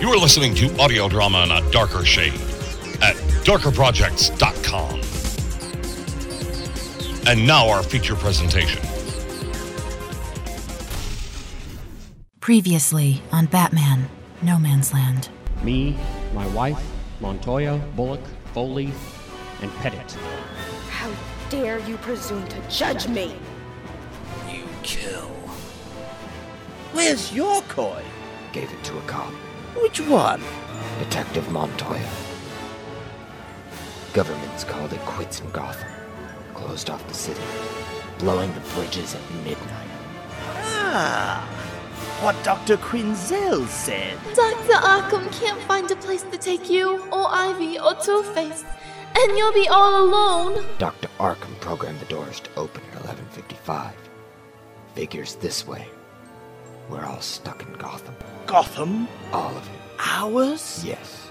You are listening to audio drama in a darker shade at darkerprojects.com. And now our feature presentation. Previously on Batman, No Man's Land. Me, my wife, Montoya, Bullock, Foley, and Pettit. How dare you presume to judge me? You kill. Where's your coin? Gave it to a cop. Which one? Detective Montoya. Government's called it quits in Gotham. Closed off the city. Blowing the bridges at midnight. Ah, what Dr. Quinzel said. Dr. Arkham can't find a place to take you, or Ivy, or Two Face, and you'll be all alone. Dr. Arkham programmed the doors to open at 11:55. Figures this way. We're all stuck in Gotham. Gotham? All of it. Ours? Yes.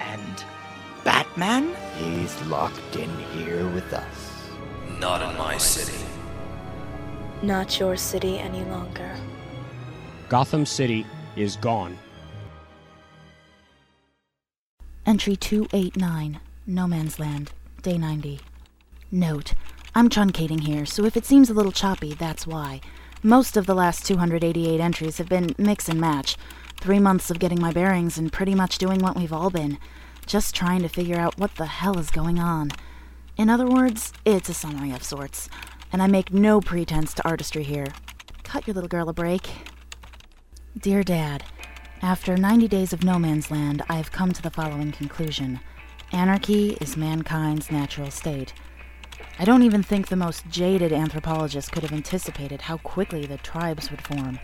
And Batman? He's locked in here with us. Not in my city. Not your city any longer. Gotham City is gone. Entry 289, No Man's Land, Day 90. Note, I'm truncating here, so if it seems a little choppy, that's why. Most of the last 288 entries have been mix and match. Three months of getting my bearings and pretty much doing what we've all been. Just trying to figure out what the hell is going on. In other words, it's a summary of sorts, and I make no pretense to artistry here. Cut your little girl a break. Dear Dad, after 90 days of no man's land, I've come to the following conclusion Anarchy is mankind's natural state. I don't even think the most jaded anthropologist could have anticipated how quickly the tribes would form.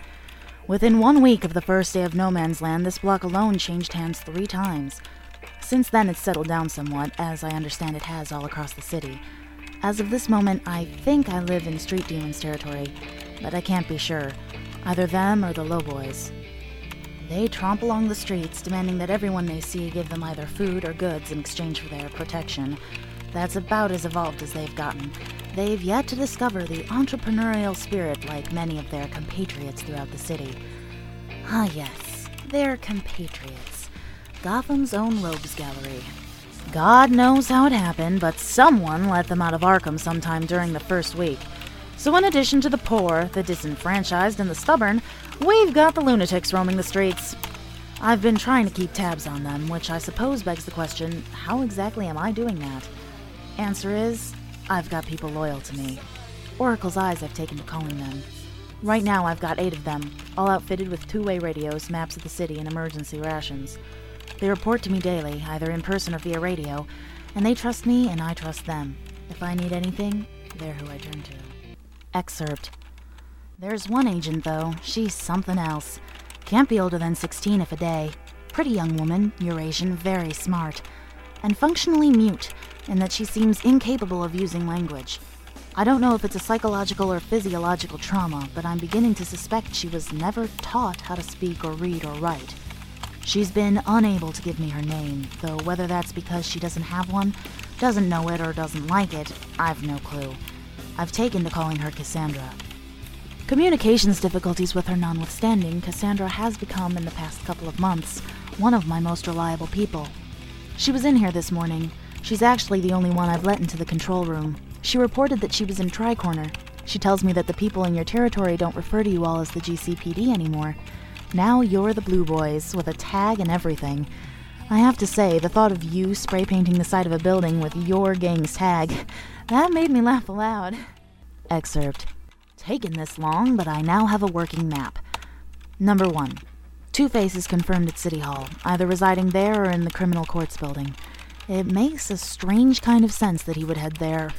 Within one week of the first day of no man's land, this block alone changed hands three times. Since then, it's settled down somewhat, as I understand it has all across the city. As of this moment, I think I live in Street Demons territory, but I can't be sure. Either them or the Lowboys. They tromp along the streets, demanding that everyone they see give them either food or goods in exchange for their protection. That's about as evolved as they've gotten. They've yet to discover the entrepreneurial spirit like many of their compatriots throughout the city. Ah, yes, their compatriots. Gotham's own rogues gallery. God knows how it happened, but someone let them out of Arkham sometime during the first week. So, in addition to the poor, the disenfranchised, and the stubborn, we've got the lunatics roaming the streets. I've been trying to keep tabs on them, which I suppose begs the question how exactly am I doing that? Answer is I've got people loyal to me. Oracle's eyes I've taken to calling them. Right now, I've got eight of them, all outfitted with two way radios, maps of the city, and emergency rations. They report to me daily, either in person or via radio, and they trust me and I trust them. If I need anything, they're who I turn to. Excerpt. There's one agent, though. She's something else. Can't be older than 16 if a day. Pretty young woman, Eurasian, very smart. And functionally mute, in that she seems incapable of using language. I don't know if it's a psychological or physiological trauma, but I'm beginning to suspect she was never taught how to speak or read or write. She's been unable to give me her name, though whether that's because she doesn't have one, doesn't know it, or doesn't like it, I've no clue. I've taken to calling her Cassandra. Communications difficulties with her notwithstanding, Cassandra has become, in the past couple of months, one of my most reliable people. She was in here this morning. She's actually the only one I've let into the control room. She reported that she was in Tricorner. She tells me that the people in your territory don't refer to you all as the GCPD anymore. Now you're the Blue Boys, with a tag and everything. I have to say, the thought of you spray painting the side of a building with your gang's tag, that made me laugh aloud. Excerpt. Taken this long, but I now have a working map. Number one. Two Face is confirmed at City Hall, either residing there or in the Criminal Courts building. It makes a strange kind of sense that he would head there.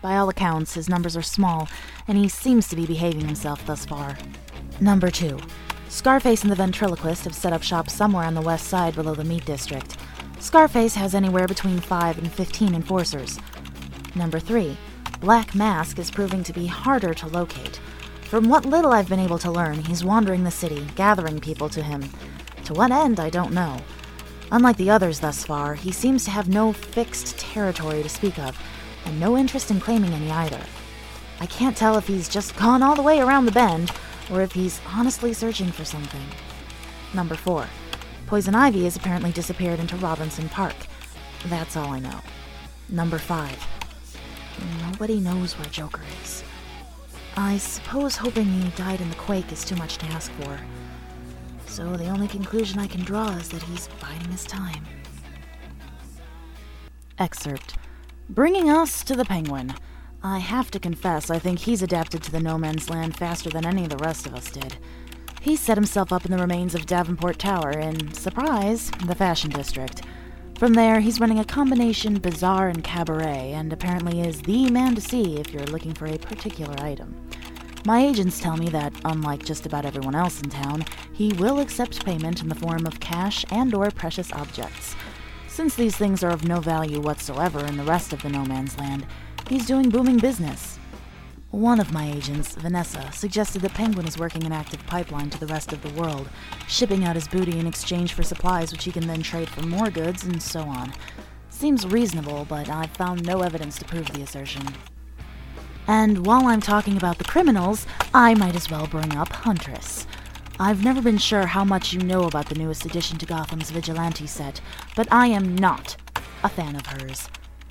By all accounts, his numbers are small, and he seems to be behaving himself thus far. Number two. Scarface and the ventriloquist have set up shop somewhere on the west side below the meat district. Scarface has anywhere between 5 and 15 enforcers. Number 3. Black Mask is proving to be harder to locate. From what little I've been able to learn, he's wandering the city, gathering people to him. To what end, I don't know. Unlike the others thus far, he seems to have no fixed territory to speak of, and no interest in claiming any either. I can't tell if he's just gone all the way around the bend, or if he's honestly searching for something. Number 4. Poison Ivy has apparently disappeared into Robinson Park. That's all I know. Number 5. Nobody knows where Joker is. I suppose hoping he died in the quake is too much to ask for. So the only conclusion I can draw is that he's biding his time. Excerpt. Bringing us to the Penguin. I have to confess, I think he's adapted to the no man's land faster than any of the rest of us did. He set himself up in the remains of Davenport Tower in, surprise, the Fashion District. From there, he's running a combination bazaar and cabaret, and apparently is the man to see if you're looking for a particular item. My agents tell me that, unlike just about everyone else in town, he will accept payment in the form of cash and or precious objects. Since these things are of no value whatsoever in the rest of the no man's land, he's doing booming business. One of my agents, Vanessa, suggested that Penguin is working an active pipeline to the rest of the world, shipping out his booty in exchange for supplies which he can then trade for more goods and so on. Seems reasonable, but I've found no evidence to prove the assertion. And while I'm talking about the criminals, I might as well bring up Huntress. I've never been sure how much you know about the newest addition to Gotham's vigilante set, but I am not a fan of hers.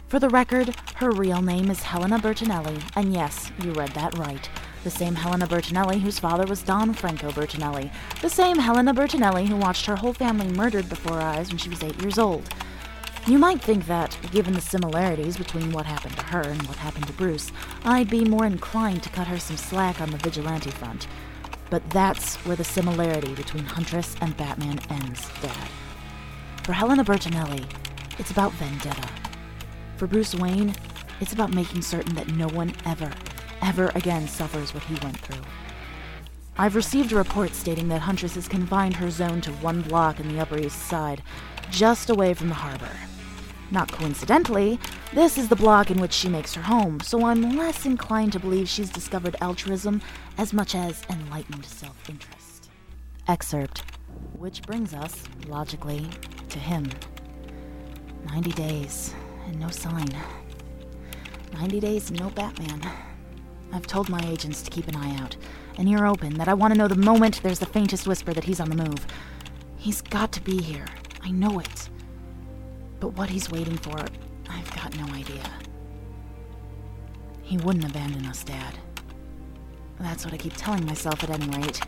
For the record, her real name is Helena Bertinelli, and yes, you read that right. The same Helena Bertinelli whose father was Don Franco Bertinelli. The same Helena Bertinelli who watched her whole family murdered before her eyes when she was eight years old. You might think that, given the similarities between what happened to her and what happened to Bruce, I'd be more inclined to cut her some slack on the vigilante front. But that's where the similarity between Huntress and Batman ends, Dad. For Helena Bertinelli, it's about vendetta. For Bruce Wayne, it's about making certain that no one ever, ever again suffers what he went through. I've received a report stating that Huntress has confined her zone to one block in the Upper East Side, just away from the harbor. Not coincidentally, this is the block in which she makes her home, so I'm less inclined to believe she's discovered altruism as much as enlightened self interest. Excerpt. Which brings us, logically, to him. 90 days, and no sign. 90 days no Batman. I've told my agents to keep an eye out, an ear open, that I want to know the moment there's the faintest whisper that he's on the move. He's got to be here. I know it. But what he's waiting for, I've got no idea. He wouldn't abandon us, Dad. That's what I keep telling myself at any rate.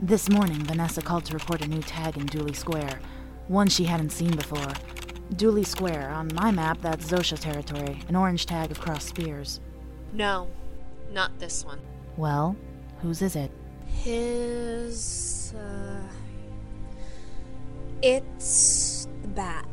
This morning, Vanessa called to report a new tag in Dooley Square, one she hadn't seen before. Dooley Square, on my map, that's Zosha territory, an orange tag across Spears. No, not this one. Well, whose is it? His. Uh, it's the Bat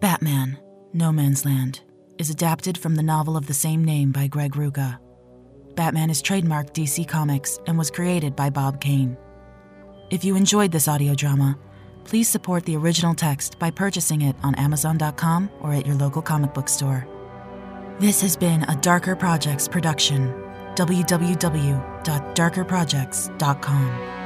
Batman, No Man's Land, is adapted from the novel of the same name by Greg Rucka. Batman is trademarked DC Comics and was created by Bob Kane. If you enjoyed this audio drama, please support the original text by purchasing it on Amazon.com or at your local comic book store. This has been a Darker Projects production. www.darkerprojects.com.